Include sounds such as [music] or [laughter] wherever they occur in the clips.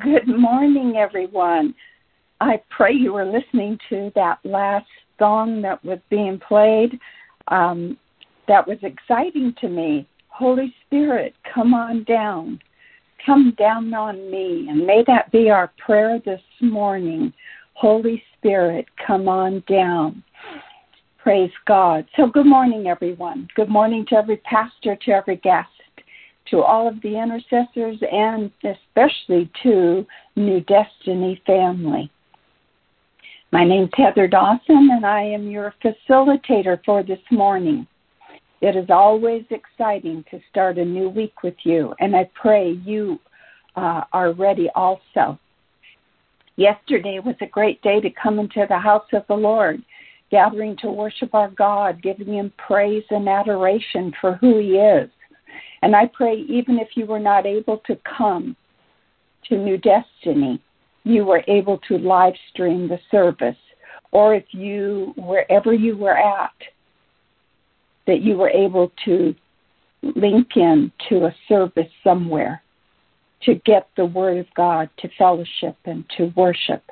Good morning, everyone. I pray you were listening to that last song that was being played. Um, that was exciting to me. Holy Spirit, come on down. Come down on me. And may that be our prayer this morning. Holy Spirit, come on down. Praise God. So, good morning, everyone. Good morning to every pastor, to every guest to all of the intercessors and especially to New Destiny family. My name's Heather Dawson, and I am your facilitator for this morning. It is always exciting to start a new week with you, and I pray you uh, are ready also. Yesterday was a great day to come into the house of the Lord, gathering to worship our God, giving Him praise and adoration for who He is. And I pray, even if you were not able to come to New Destiny, you were able to live stream the service. Or if you, wherever you were at, that you were able to link in to a service somewhere to get the Word of God, to fellowship and to worship.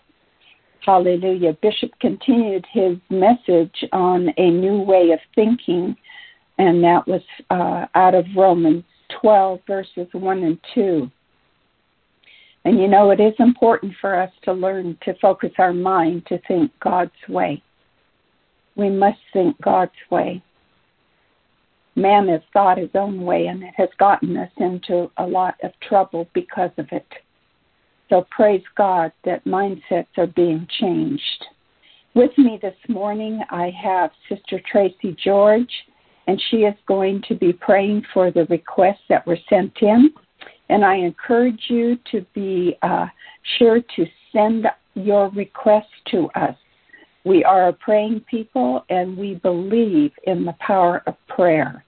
Hallelujah. Bishop continued his message on a new way of thinking and that was uh, out of Romans 12, verses 1 and 2. And you know, it is important for us to learn to focus our mind to think God's way. We must think God's way. Man has thought his own way, and it has gotten us into a lot of trouble because of it. So praise God that mindsets are being changed. With me this morning, I have Sister Tracy George and she is going to be praying for the requests that were sent in. And I encourage you to be uh, sure to send your requests to us. We are a praying people and we believe in the power of prayer.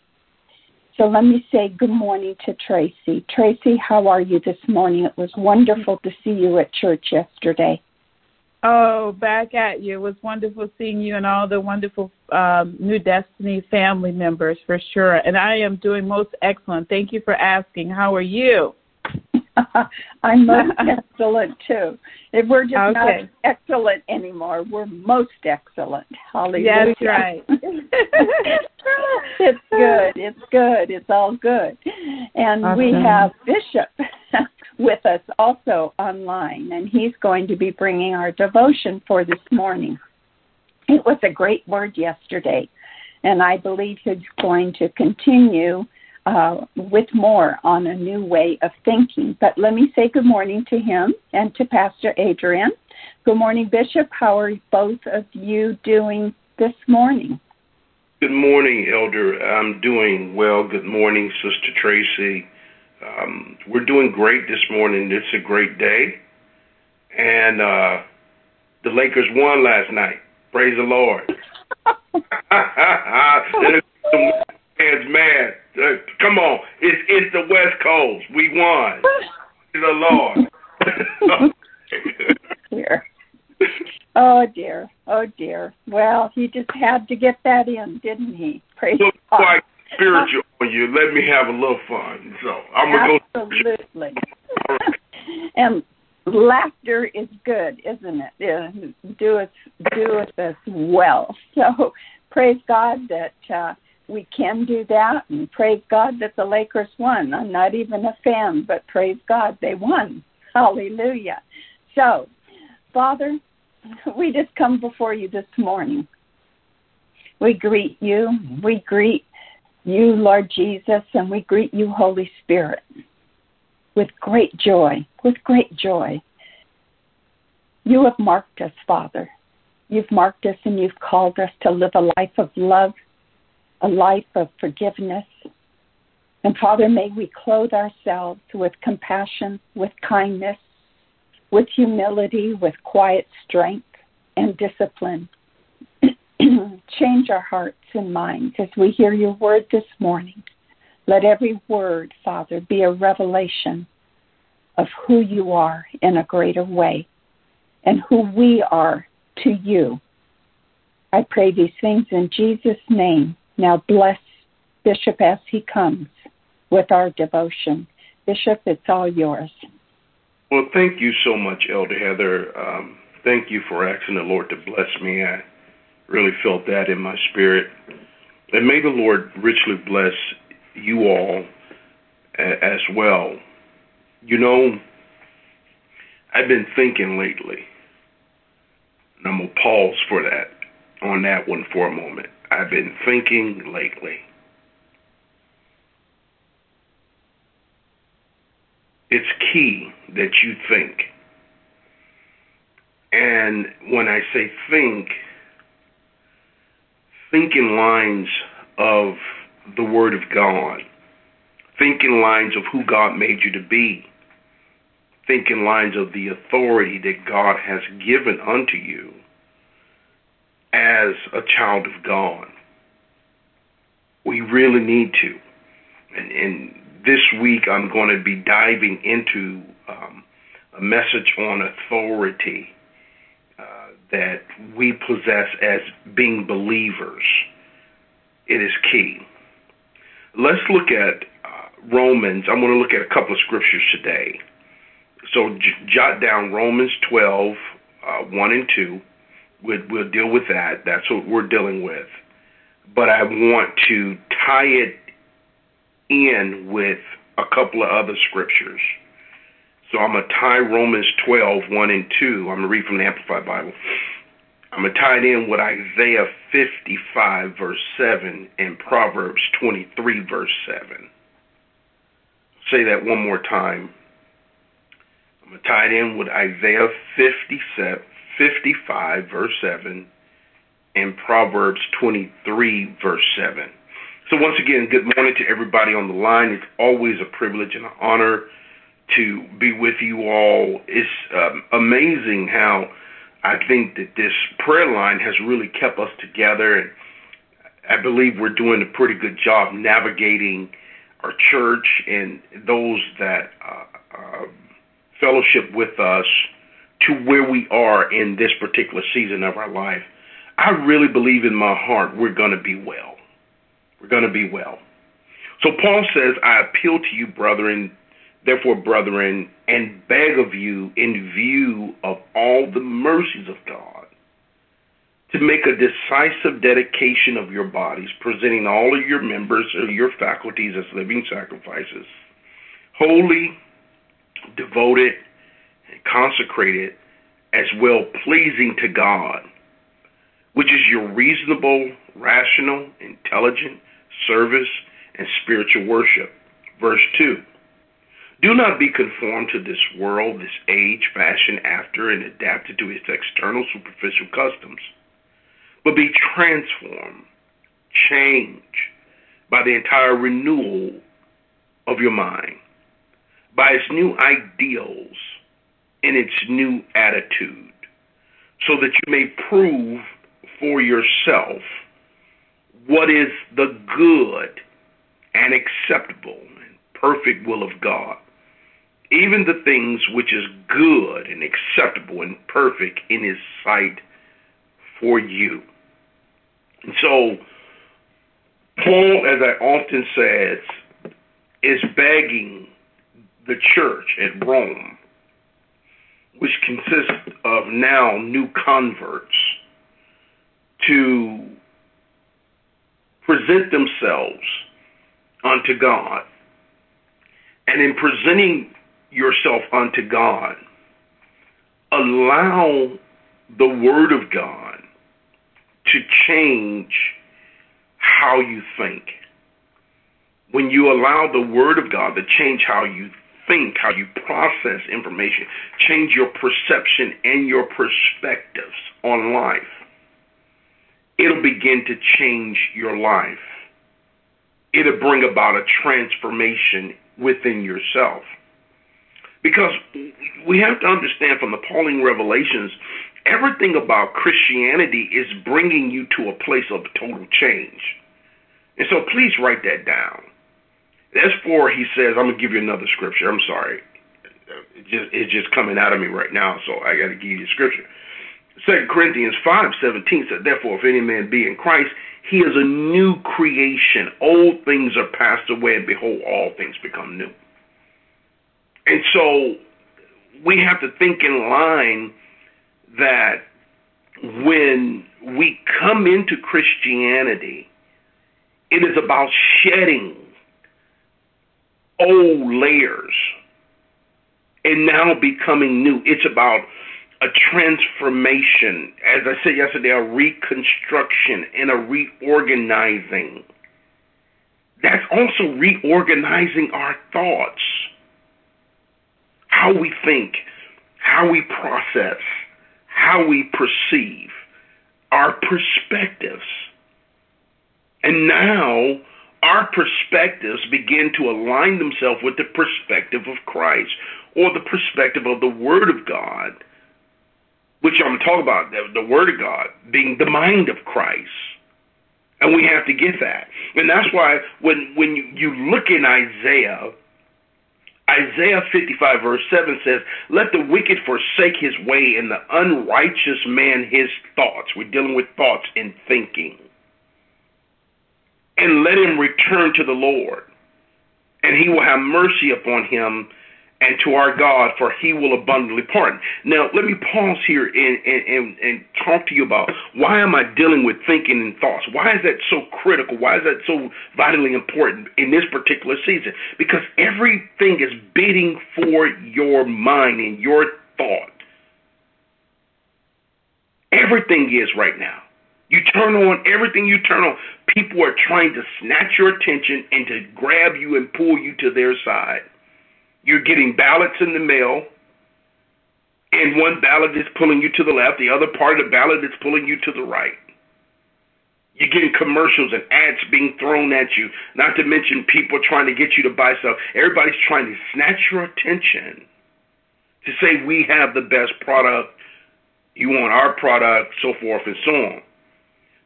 So let me say good morning to Tracy. Tracy, how are you this morning? It was wonderful to see you at church yesterday. Oh, back at you. It was wonderful seeing you and all the wonderful um, New Destiny family members for sure. And I am doing most excellent. Thank you for asking. How are you? [laughs] I'm most [laughs] excellent too. If we're just okay. not excellent anymore, we're most excellent. Hallelujah. That's right. [laughs] it's good. It's good. It's all good. And awesome. we have Bishop with us also online, and he's going to be bringing our devotion for this morning. It was a great word yesterday, and I believe he's going to continue uh, with more on a new way of thinking. But let me say good morning to him and to Pastor Adrian. Good morning, Bishop. How are both of you doing this morning? Good morning, Elder. I'm doing well. Good morning, Sister Tracy. Um, we're doing great this morning. It's a great day. And uh, the Lakers won last night. Praise the Lord. [laughs] [laughs] [laughs] fans mad. Uh, come on, it's the West Coast. We won. [laughs] The Lord. [laughs] dear. Oh dear. Oh dear. Well, he just had to get that in, didn't he? Praise Look God. Quite spiritual on you. Let me have a little fun. So I'm gonna Absolutely. go. [laughs] and laughter is good, isn't it? Yeah, do us do us as well. So praise God that uh, we can do that, and praise God that the Lakers won. I'm not even a fan, but praise God they won. [laughs] Hallelujah. So, Father, we just come before you this morning. We greet you. Mm-hmm. We greet you, Lord Jesus, and we greet you, Holy Spirit, with great joy, with great joy. You have marked us, Father. You've marked us and you've called us to live a life of love, a life of forgiveness. And Father, may we clothe ourselves with compassion, with kindness, with humility, with quiet strength and discipline. [clears throat] Change our hearts and minds as we hear your word this morning. Let every word, Father, be a revelation of who you are in a greater way and who we are to you. I pray these things in Jesus' name. Now bless Bishop as he comes with our devotion. Bishop, it's all yours. Well, thank you so much, Elder Heather. Um, thank you for asking the Lord to bless me. I really felt that in my spirit. And may the Lord richly bless you all as well. You know, I've been thinking lately, and I'm going to pause for that, on that one for a moment. I've been thinking lately. It's key that you think. And when I say think, think in lines of the Word of God. Think in lines of who God made you to be. Think in lines of the authority that God has given unto you as a child of God. We really need to. And, and this week I'm going to be diving into um, a message on authority uh, that we possess as being believers. It is key. Let's look at uh, Romans. I'm going to look at a couple of scriptures today. So j- jot down Romans 12, uh, 1 and 2. We'll, we'll deal with that. That's what we're dealing with. But I want to tie it in with a couple of other scriptures. So I'm going to tie Romans 12, 1 and 2. I'm going to read from the Amplified Bible. I'm going to tie it in with Isaiah 55, verse 7, and Proverbs 23, verse 7. Say that one more time. I'm going to tie it in with Isaiah 57, 55, verse 7, and Proverbs 23, verse 7. So once again, good morning to everybody on the line. It's always a privilege and an honor to be with you all. It's um, amazing how I think that this prayer line has really kept us together, and I believe we're doing a pretty good job navigating our church and those that uh, uh, fellowship with us to where we are in this particular season of our life. I really believe in my heart we're going to be well. We're going to be well. So Paul says, I appeal to you, brethren, therefore, brethren, and beg of you, in view of all the mercies of God, to make a decisive dedication of your bodies, presenting all of your members or your faculties as living sacrifices, holy, devoted, consecrated, as well pleasing to God, which is your reasonable, rational, intelligent, service, and spiritual worship. Verse 2 Do not be conformed to this world, this age, fashioned after, and adapted to its external superficial customs, but be transformed, changed by the entire renewal of your mind, by its new ideals and its new attitude, so that you may prove for yourself what is the good and acceptable and perfect will of God. Even the things which is good and acceptable and perfect in his sight for you. And so, Paul, as I often says, is begging the church at Rome, which consists of now new converts, to present themselves unto God. And in presenting yourself unto God, allow the Word of God to change how you think. When you allow the Word of God to change how you think, how you process information, change your perception and your perspectives on life, it'll begin to change your life. It'll bring about a transformation within yourself. Because we have to understand from the Pauline revelations, everything about Christianity is bringing you to a place of total change. And so please write that down. As for, he says, I'm to give you another scripture. I'm sorry. It just, it's just coming out of me right now, so I got to give you a scripture. Second Corinthians five seventeen said, Therefore, if any man be in Christ, he is a new creation. Old things are passed away, and behold, all things become new. And so, we have to think in line that when we come into Christianity, it is about shedding old layers and now becoming new. It's about a transformation, as I said yesterday, a reconstruction and a reorganizing. That's also reorganizing our thoughts, how we think, how we process, how we perceive, our perspectives. And now our perspectives begin to align themselves with the perspective of Christ or the perspective of the Word of God, which I'm talking about, the, the Word of God being the mind of Christ. And we have to get that. And that's why when, when you, you look in Isaiah, Isaiah 55 verse 7 says, Let the wicked forsake his way and the unrighteous man his thoughts. We're dealing with thoughts and thinking and let him return to the Lord, and he will have mercy upon him and to our God, for he will abundantly pardon. Now, let me pause here and, and, and, talk to you about why am I dealing with thinking and thoughts? Why is that so critical? Why is that so vitally important in this particular season? Because everything is bidding for your mind and your thought. Everything is right now. You turn on everything you turn on. People are trying to snatch your attention and to grab you and pull you to their side. You're getting ballots in the mail, and one ballot is pulling you to the left, the other part of the ballot is pulling you to the right. You're getting commercials and ads being thrown at you, not to mention people trying to get you to buy stuff. Everybody's trying to snatch your attention to say we have the best product, you want our product, so forth and so on.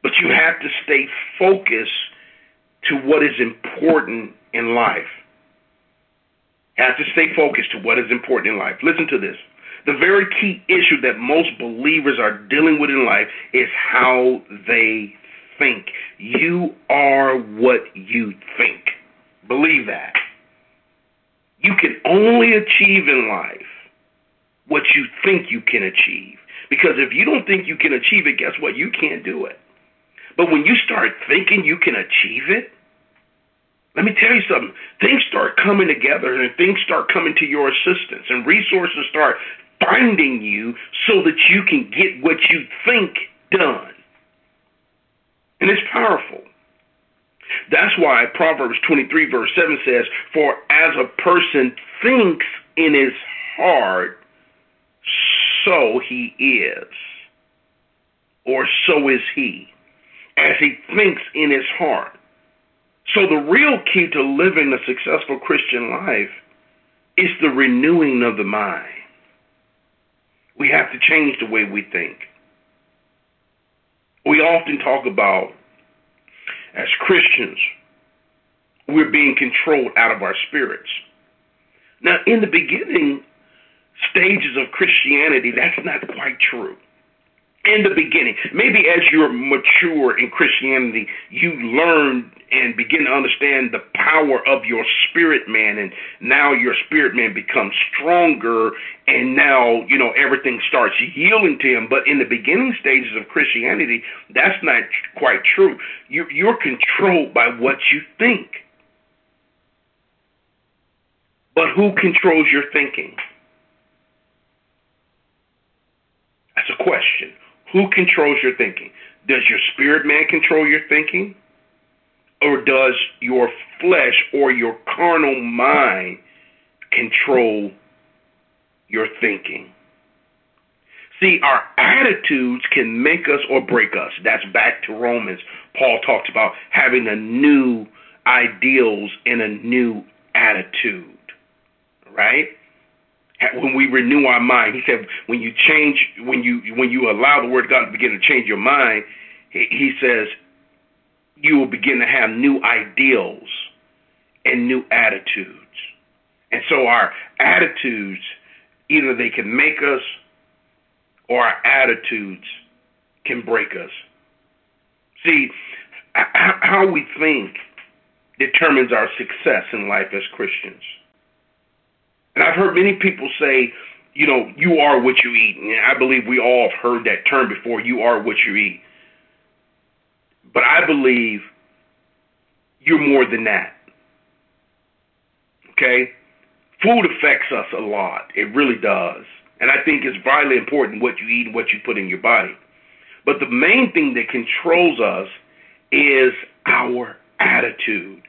But you have to stay focused to what is important in life. Have to stay focused to what is important in life. Listen to this. The very key issue that most believers are dealing with in life is how they think. You are what you think. Believe that. You can only achieve in life what you think you can achieve. Because if you don't think you can achieve it, guess what? You can't do it. But when you start thinking you can achieve it, let me tell you something. Things start coming together and things start coming to your assistance and resources start finding you so that you can get what you think done. And it's powerful. That's why Proverbs 23, verse 7 says, For as a person thinks in his heart, so he is, or so is he as he thinks in his heart. So, the real key to living a successful Christian life is the renewing of the mind. We have to change the way we think. We often talk about, as Christians, we're being controlled out of our spirits. Now, in the beginning stages of Christianity, that's not quite true in the beginning. Maybe as you're mature in Christianity, you learn and begin to understand the power of your spirit man, and now your spirit man becomes stronger, and now, you know, everything starts yielding to him. But in the beginning stages of Christianity, that's not quite true. You're, you're controlled by what you think. But who controls your thinking? That's a question. Who controls your thinking? Does your spirit man control your thinking? Or does your flesh or your carnal mind control your thinking? See, our attitudes can make us or break us. That's back to Romans. Paul talks about having a new ideals and a new attitude, right? When we renew our mind. He said when you change, when you when you allow the Word of God to begin to change your mind, he, he says you will begin to have new ideals and new attitudes. And so our attitudes, either they can make us or our attitudes can break us. See, how we think determines our success in life as Christians. And I've heard many people say you know, you are what you eat. And I believe we all have heard that term before. You are what you eat. But I believe you're more than that. Okay? Food affects us a lot. It really does. And I think it's vitally important what you eat and what you put in your body. But the main thing that controls us is our attitude.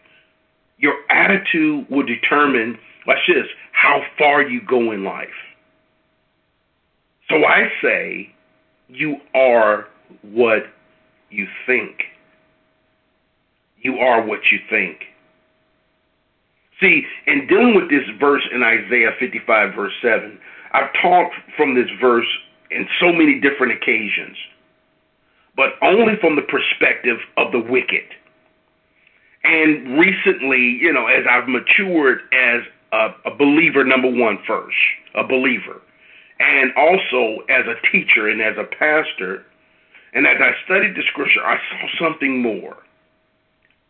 Your attitude will determine, watch this, how far you go in life. So I say, you are what you think. You are what you think. See, in dealing with this verse in Isaiah 55, verse 7, I've talked from this verse in so many different occasions, but only from the perspective of the wicked. And recently, you know, as I've matured as a, a believer, number one, first, a believer, and also as a teacher and as a pastor, and as I studied the scripture, I saw something more.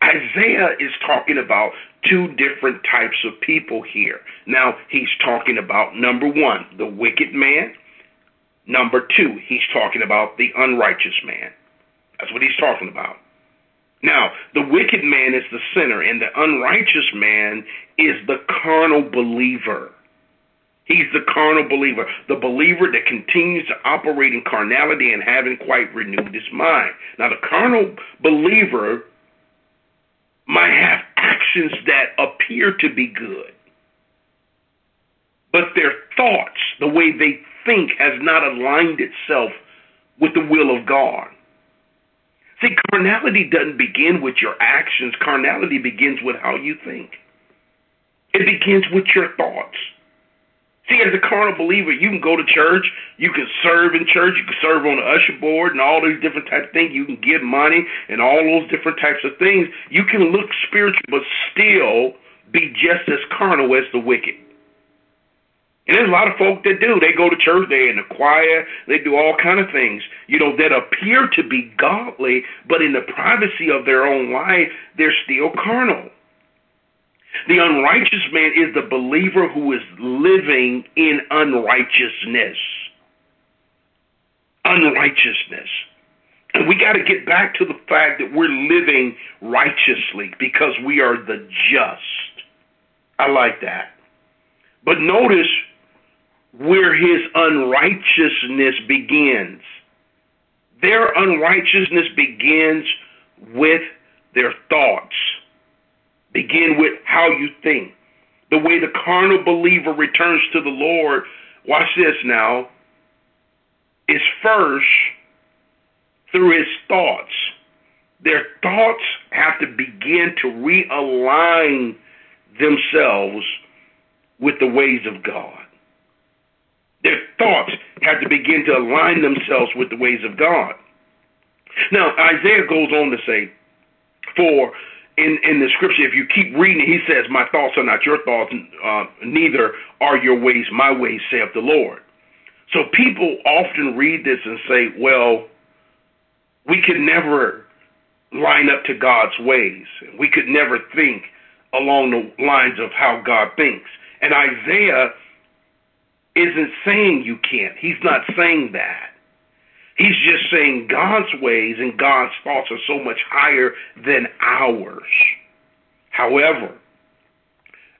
Isaiah is talking about two different types of people here. Now, he's talking about number one, the wicked man. Number two, he's talking about the unrighteous man. That's what he's talking about. Now, the wicked man is the sinner, and the unrighteous man is the carnal believer. He's the carnal believer, the believer that continues to operate in carnality and haven't quite renewed his mind. Now, the carnal believer might have actions that appear to be good, but their thoughts, the way they think, has not aligned itself with the will of God. See, carnality doesn't begin with your actions. Carnality begins with how you think. It begins with your thoughts. See, as a carnal believer, you can go to church, you can serve in church, you can serve on the usher board and all these different types of things. You can give money and all those different types of things. You can look spiritual, but still be just as carnal as the wicked. And there's a lot of folk that do. They go to church, they in the choir, they do all kind of things, you know, that appear to be godly, but in the privacy of their own life, they're still carnal. The unrighteous man is the believer who is living in unrighteousness. Unrighteousness. And we got to get back to the fact that we're living righteously because we are the just. I like that. But notice where his unrighteousness begins. Their unrighteousness begins with their thoughts begin with how you think. The way the carnal believer returns to the Lord, watch this now, is first through his thoughts. Their thoughts have to begin to realign themselves with the ways of God. Thoughts have to begin to align themselves with the ways of God. Now, Isaiah goes on to say, For in in the scripture, if you keep reading, he says, "My thoughts are not your thoughts, uh, neither are your ways my ways," saith the Lord. So people often read this and say, "Well, we could never line up to God's ways. We could never think along the lines of how God thinks." And Isaiah isn't saying you can't. He's not saying that. He's just saying God's ways and God's thoughts are so much higher than ours. However,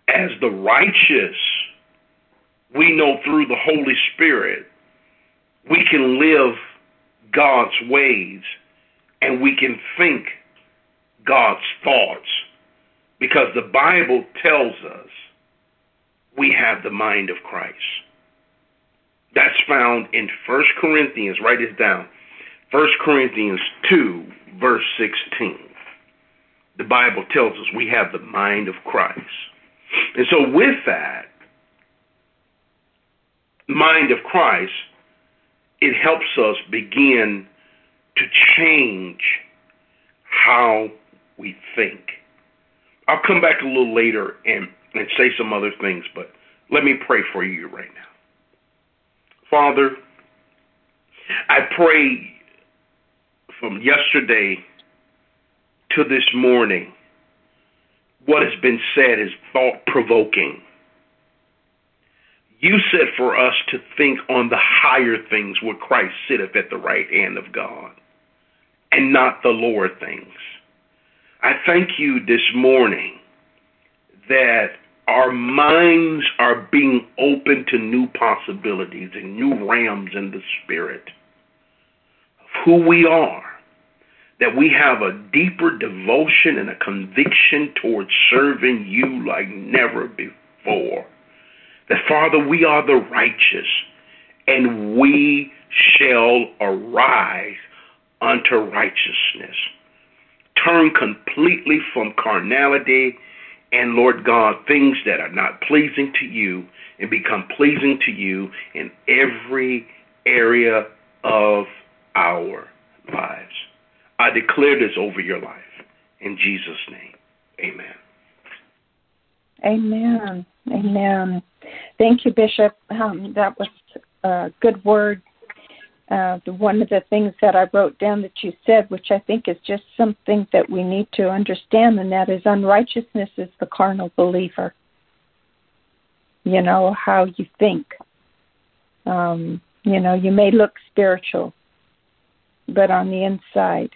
as the righteous, we know through the Holy Spirit, we can live God's ways and we can think God's thoughts because the Bible tells us we have the mind of Christ. That's found in 1 Corinthians. Write this down. 1 Corinthians 2, verse 16. The Bible tells us we have the mind of Christ. And so, with that mind of Christ, it helps us begin to change how we think. I'll come back a little later and, and say some other things, but let me pray for you right now. Father, I pray from yesterday to this morning, what has been said is thought provoking. You said for us to think on the higher things where Christ sitteth at the right hand of God and not the lower things. I thank you this morning that our minds are being open to new possibilities and new realms in the spirit of who we are. That we have a deeper devotion and a conviction towards serving you like never before. That, Father, we are the righteous and we shall arise unto righteousness. Turn completely from carnality and Lord God, things that are not pleasing to you and become pleasing to you in every area of our lives. I declare this over your life. In Jesus' name, amen. Amen. Amen. Thank you, Bishop. Um, that was a good word uh, one of the things that I wrote down that you said, which I think is just something that we need to understand, and that is unrighteousness is the carnal believer. You know, how you think. Um, you know, you may look spiritual, but on the inside,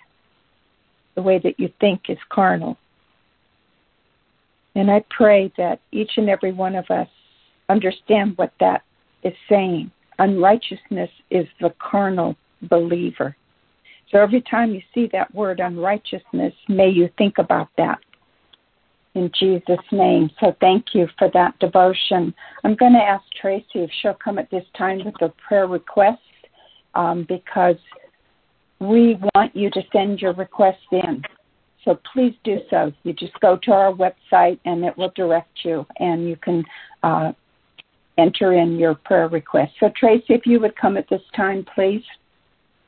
the way that you think is carnal. And I pray that each and every one of us understand what that is saying unrighteousness is the carnal believer. So every time you see that word unrighteousness, may you think about that in Jesus' name. So thank you for that devotion. I'm going to ask Tracy if she'll come at this time with a prayer request um, because we want you to send your request in. So please do so. You just go to our website and it will direct you, and you can uh, enter in your prayer request. So, Tracy, if you would come at this time, please.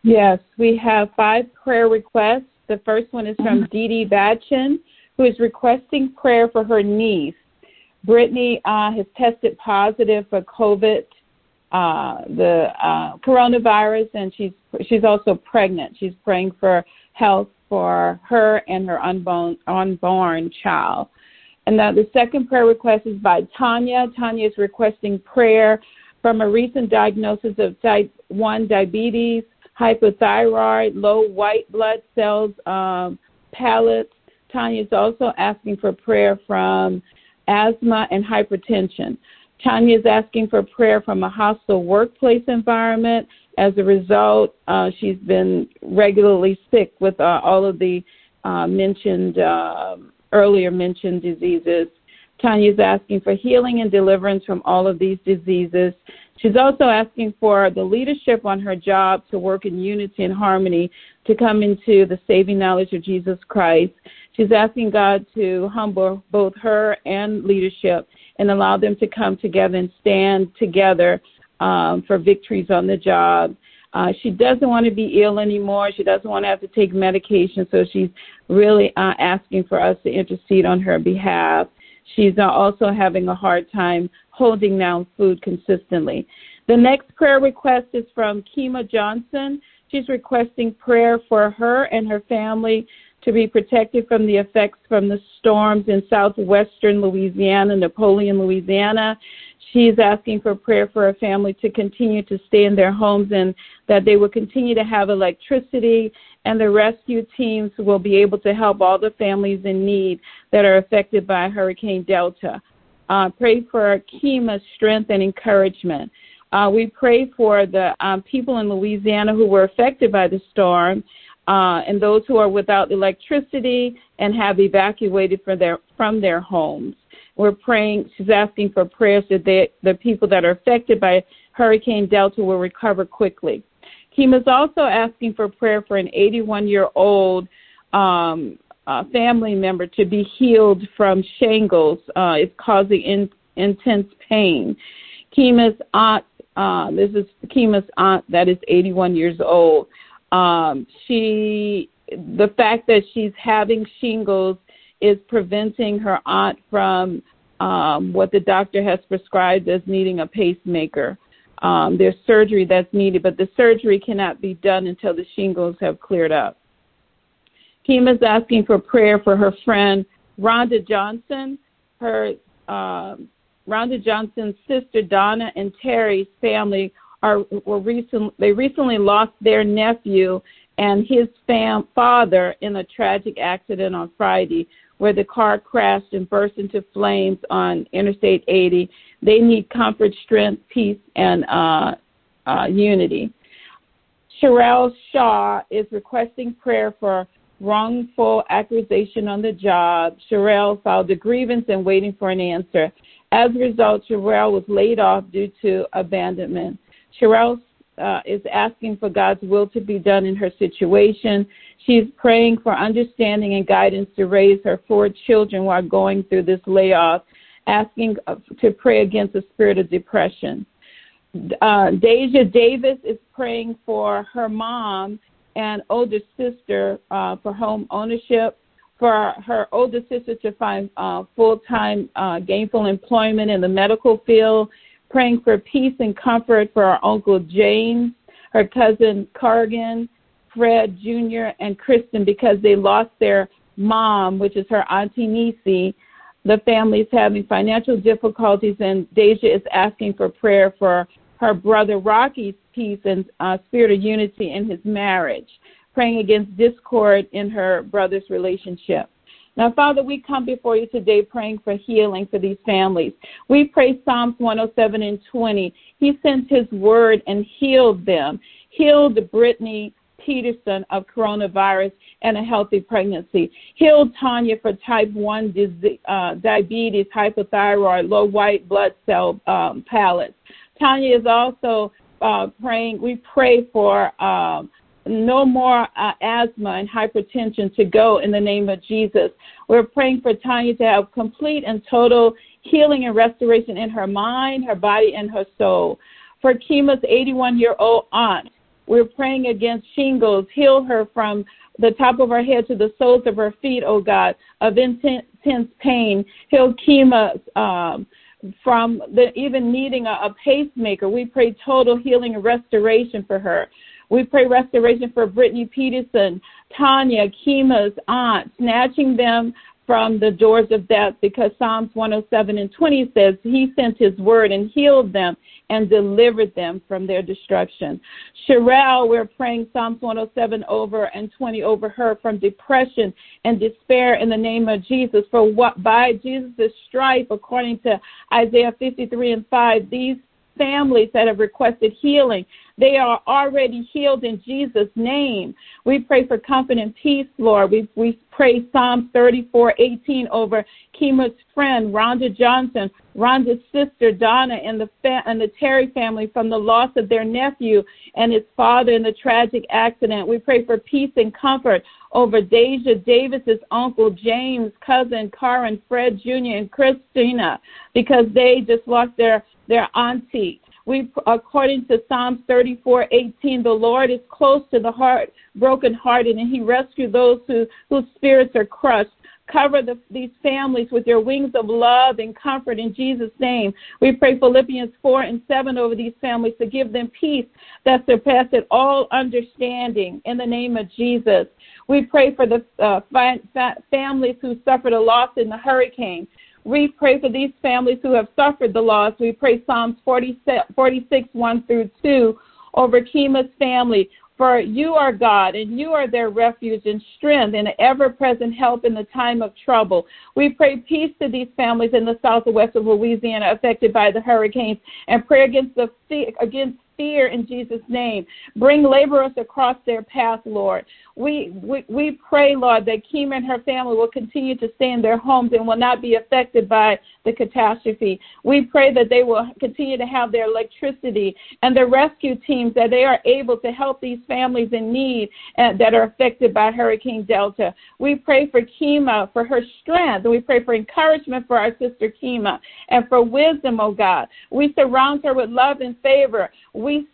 Yes, we have five prayer requests. The first one is from mm-hmm. Dee Dee Batchin, who is requesting prayer for her niece. Brittany uh, has tested positive for COVID, uh, the uh, coronavirus, and she's she's also pregnant. She's praying for health for her and her unborn unborn child. And now the second prayer request is by Tanya. Tanya is requesting prayer from a recent diagnosis of type 1 diabetes, hypothyroid, low white blood cells, um, pallets. Tanya is also asking for prayer from asthma and hypertension. Tanya is asking for prayer from a hostile workplace environment. As a result, uh, she's been regularly sick with uh, all of the uh, mentioned uh, earlier mentioned diseases. Tanya is asking for healing and deliverance from all of these diseases. She's also asking for the leadership on her job to work in unity and harmony to come into the saving knowledge of Jesus Christ. She's asking God to humble both her and leadership and allow them to come together and stand together um, for victories on the job. Uh, she doesn't want to be ill anymore. She doesn't want to have to take medication, so she's really uh, asking for us to intercede on her behalf. She's uh, also having a hard time holding down food consistently. The next prayer request is from Kima Johnson. She's requesting prayer for her and her family to be protected from the effects from the storms in southwestern Louisiana, Napoleon, Louisiana. She's asking for prayer for her family to continue to stay in their homes and that they will continue to have electricity and the rescue teams will be able to help all the families in need that are affected by Hurricane Delta. Uh, pray for Kima's strength and encouragement. Uh, we pray for the um, people in Louisiana who were affected by the storm uh, and those who are without electricity and have evacuated from their, from their homes. We're praying, she's asking for prayers that they, the people that are affected by Hurricane Delta will recover quickly. Kima's also asking for prayer for an 81 year old um, uh, family member to be healed from shingles. Uh, it's causing in, intense pain. Kima's aunt, uh, this is Kima's aunt that is 81 years old. Um, she, the fact that she's having shingles is preventing her aunt from um, what the doctor has prescribed as needing a pacemaker. Um, there's surgery that's needed, but the surgery cannot be done until the shingles have cleared up. Kima's asking for prayer for her friend Rhonda Johnson. Her uh, Rhonda Johnson's sister Donna and Terry's family are were recent they recently lost their nephew and his fam father in a tragic accident on Friday where the car crashed and burst into flames on Interstate 80. They need comfort, strength, peace, and uh, uh, unity. Sherelle Shaw is requesting prayer for wrongful accusation on the job. Sherelle filed a grievance and waiting for an answer. As a result, Sherelle was laid off due to abandonment. Sherelle uh, is asking for God's will to be done in her situation. She's praying for understanding and guidance to raise her four children while going through this layoff, asking to pray against the spirit of depression. Uh, Deja Davis is praying for her mom and older sister uh, for home ownership, for her older sister to find uh, full time uh, gainful employment in the medical field, praying for peace and comfort for our Uncle James, her cousin Cargan, Fred Jr., and Kristen because they lost their mom, which is her Auntie Nisi. The family is having financial difficulties, and Deja is asking for prayer for her brother Rocky's peace and uh, spirit of unity in his marriage, praying against discord in her brother's relationship. Now, Father, we come before you today praying for healing for these families. We pray Psalms 107 and 20. He sent his word and healed them, healed Brittany Peterson of coronavirus and a healthy pregnancy, healed Tanya for type 1 disease, uh, diabetes, hypothyroid, low white blood cell um, Tanya is also uh, praying. We pray for um, no more uh, asthma and hypertension to go in the name of Jesus. We're praying for Tanya to have complete and total healing and restoration in her mind, her body, and her soul. For Kima's 81 year old aunt, we're praying against shingles. Heal her from the top of her head to the soles of her feet, oh God, of intense pain. Heal Kima's. Um, from the, even needing a, a pacemaker. We pray total healing and restoration for her. We pray restoration for Brittany Peterson, Tanya, Kima's aunt, snatching them from the doors of death because Psalms 107 and 20 says he sent his word and healed them and delivered them from their destruction. Sherelle, we're praying Psalms 107 over and 20 over her from depression and despair in the name of Jesus. For what by Jesus' stripe, according to Isaiah 53 and 5, these families that have requested healing. They are already healed in Jesus' name. We pray for comfort and peace, Lord. We, we pray Psalm 34, 18 over Kima's friend, Rhonda Johnson, Rhonda's sister, Donna, and the, fa- and the Terry family from the loss of their nephew and his father in the tragic accident. We pray for peace and comfort over Deja Davis's uncle, James, cousin, Karen, Fred Jr., and Christina, because they just lost their their auntie. We, according to Psalms 34:18, the Lord is close to the heart, brokenhearted, and He rescues those who, whose spirits are crushed. Cover the, these families with your wings of love and comfort in Jesus' name. We pray Philippians 4 and 7 over these families to give them peace that surpasses all understanding in the name of Jesus. We pray for the uh, fa- families who suffered a loss in the hurricane. We pray for these families who have suffered the loss. We pray Psalms 46, 46 1 through 2 over Kima's family. For you are God, and you are their refuge and strength and ever present help in the time of trouble. We pray peace to these families in the south and west of Louisiana affected by the hurricanes and pray against the against fear in Jesus' name. Bring laborers across their path, Lord. We, we, we pray, Lord, that Kima and her family will continue to stay in their homes and will not be affected by the catastrophe. We pray that they will continue to have their electricity and the rescue teams, that they are able to help these families in need and, that are affected by Hurricane Delta. We pray for Kima, uh, for her strength. And we pray for encouragement for our sister Kima and for wisdom, oh God. We surround her with love and favor. We we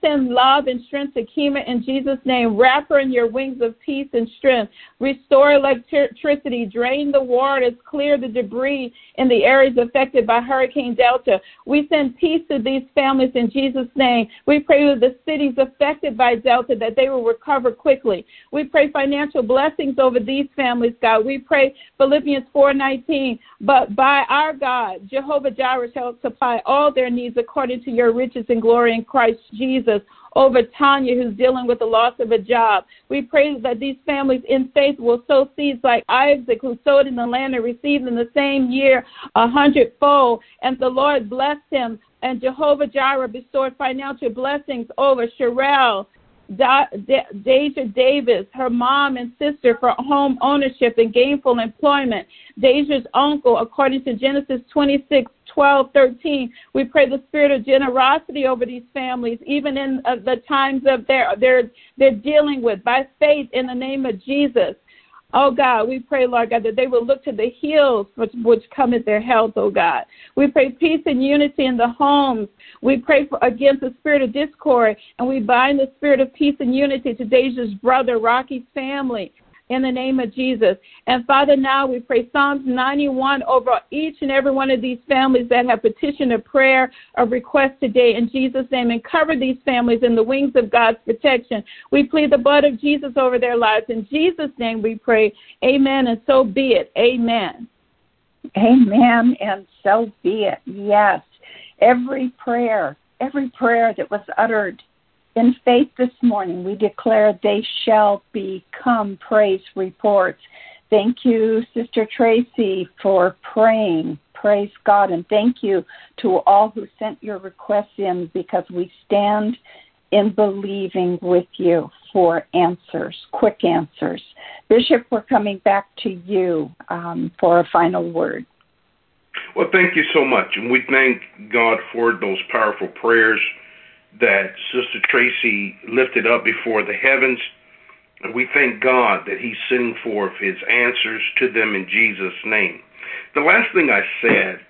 send love and strength to Kima in Jesus' name. Wrap her in your wings of peace and strength. Restore electricity. Drain the waters. Clear the debris in the areas affected by Hurricane Delta. We send peace to these families in Jesus' name. We pray that the cities affected by Delta that they will recover quickly. We pray financial blessings over these families, God. We pray Philippians 4:19. But by our God, Jehovah Jireh shall supply all their needs according to your riches and glory in Christ Jesus over Tanya, who's dealing with the loss of a job. We pray that these families in faith will sow seeds like Isaac, who sowed in the land and received in the same year a hundredfold, and the Lord blessed him. And Jehovah Jireh bestowed financial blessings over Sherelle, Deja Davis, her mom and sister for home ownership and gainful employment. Deja's uncle, according to Genesis 26, 12, 13. We pray the spirit of generosity over these families, even in uh, the times of their they're they're dealing with by faith in the name of Jesus. Oh God, we pray, Lord God, that they will look to the hills which, which cometh their health, oh God. We pray peace and unity in the homes. We pray for, against the spirit of discord, and we bind the spirit of peace and unity to Deja's brother, Rocky's family in the name of Jesus. And Father, now we pray Psalms 91 over each and every one of these families that have petitioned a prayer a request today in Jesus' name and cover these families in the wings of God's protection. We plead the blood of Jesus over their lives. In Jesus' name we pray. Amen. And so be it. Amen. Amen. And so be it. Yes. Every prayer, every prayer that was uttered in faith this morning, we declare they shall become praise reports. Thank you, Sister Tracy, for praying. Praise God. And thank you to all who sent your requests in because we stand in believing with you for answers, quick answers. Bishop, we're coming back to you um, for a final word. Well, thank you so much. And we thank God for those powerful prayers that Sister Tracy lifted up before the heavens. And we thank God that He's sending forth His answers to them in Jesus' name. The last thing I said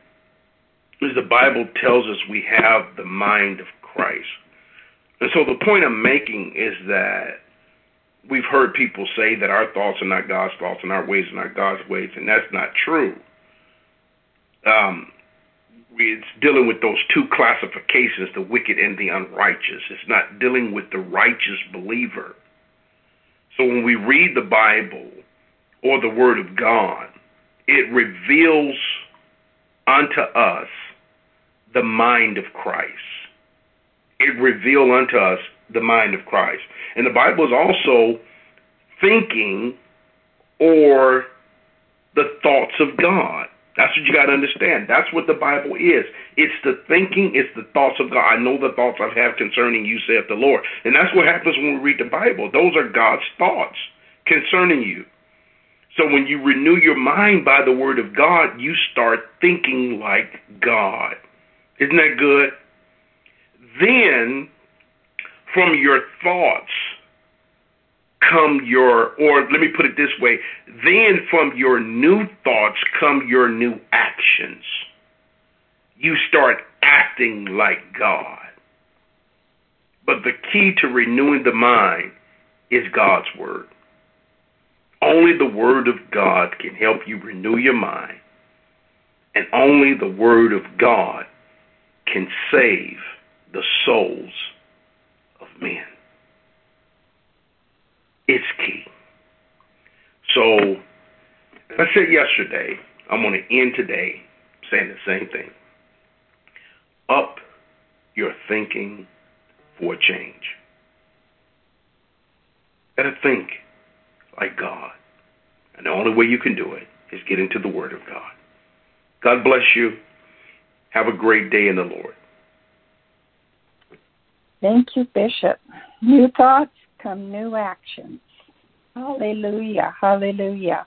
is the Bible tells us we have the mind of Christ. And so the point I'm making is that we've heard people say that our thoughts are not God's thoughts and our ways are not God's ways, and that's not true. Um, it's dealing with those two classifications, the wicked and the unrighteous. It's not dealing with the righteous believer. So when we read the Bible or the Word of God, it reveals unto us the mind of Christ. It reveals unto us the mind of Christ. And the Bible is also thinking or the thoughts of God. That's what you got to understand. That's what the Bible is. It's the thinking, it's the thoughts of God. I know the thoughts I have concerning you, saith the Lord. And that's what happens when we read the Bible. Those are God's thoughts concerning you. So when you renew your mind by the word of God, you start thinking like God. Isn't that good? Then, from your thoughts, come your, or let me put it this way, then from your new thoughts come your new actions. You start acting like God. But the key to renewing the mind is God's Word. Only the Word of God can help you renew your mind. And only the Word of God can save the souls of men. It's key. So, I said yesterday, I'm going to end today saying the same thing. Up your thinking for change. Gotta think like God. And the only way you can do it is get into the Word of God. God bless you. Have a great day in the Lord. Thank you, Bishop. New thoughts? Come new actions. Oh. Hallelujah. Hallelujah.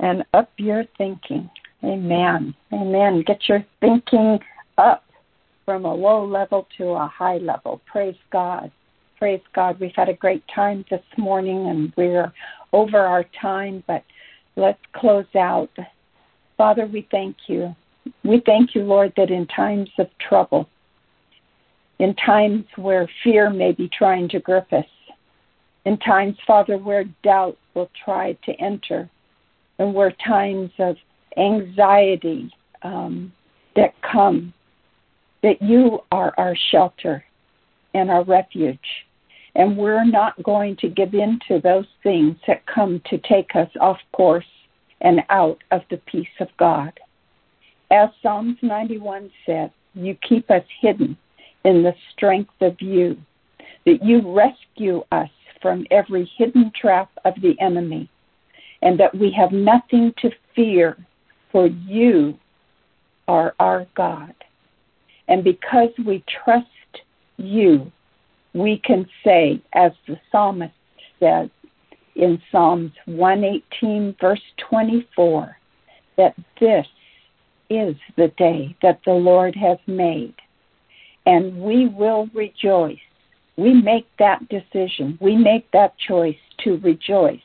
And up your thinking. Amen. Amen. Get your thinking up from a low level to a high level. Praise God. Praise God. We've had a great time this morning and we're over our time, but let's close out. Father, we thank you. We thank you, Lord, that in times of trouble, in times where fear may be trying to grip us, in times, Father, where doubt will try to enter, and where times of anxiety um, that come, that you are our shelter and our refuge. And we're not going to give in to those things that come to take us off course and out of the peace of God. As Psalms 91 said, you keep us hidden in the strength of you, that you rescue us from every hidden trap of the enemy, and that we have nothing to fear, for you are our God. And because we trust you, we can say, as the psalmist says in Psalms 118, verse 24, that this is the day that the Lord has made, and we will rejoice. We make that decision, we make that choice to rejoice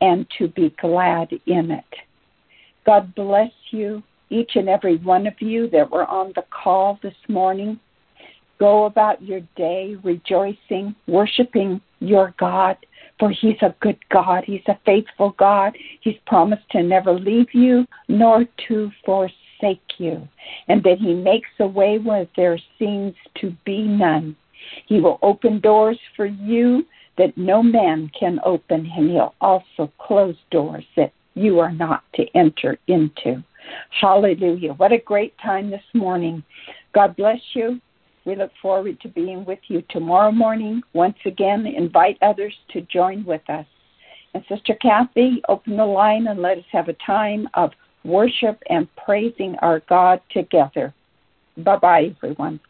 and to be glad in it. God bless you, each and every one of you that were on the call this morning. Go about your day rejoicing, worshiping your God, for He's a good God. He's a faithful God. He's promised to never leave you nor to forsake you, and that He makes a way where there seems to be none. He will open doors for you that no man can open, and He'll also close doors that you are not to enter into. Hallelujah. What a great time this morning. God bless you. We look forward to being with you tomorrow morning. Once again, invite others to join with us. And Sister Kathy, open the line and let us have a time of worship and praising our God together. Bye bye, everyone.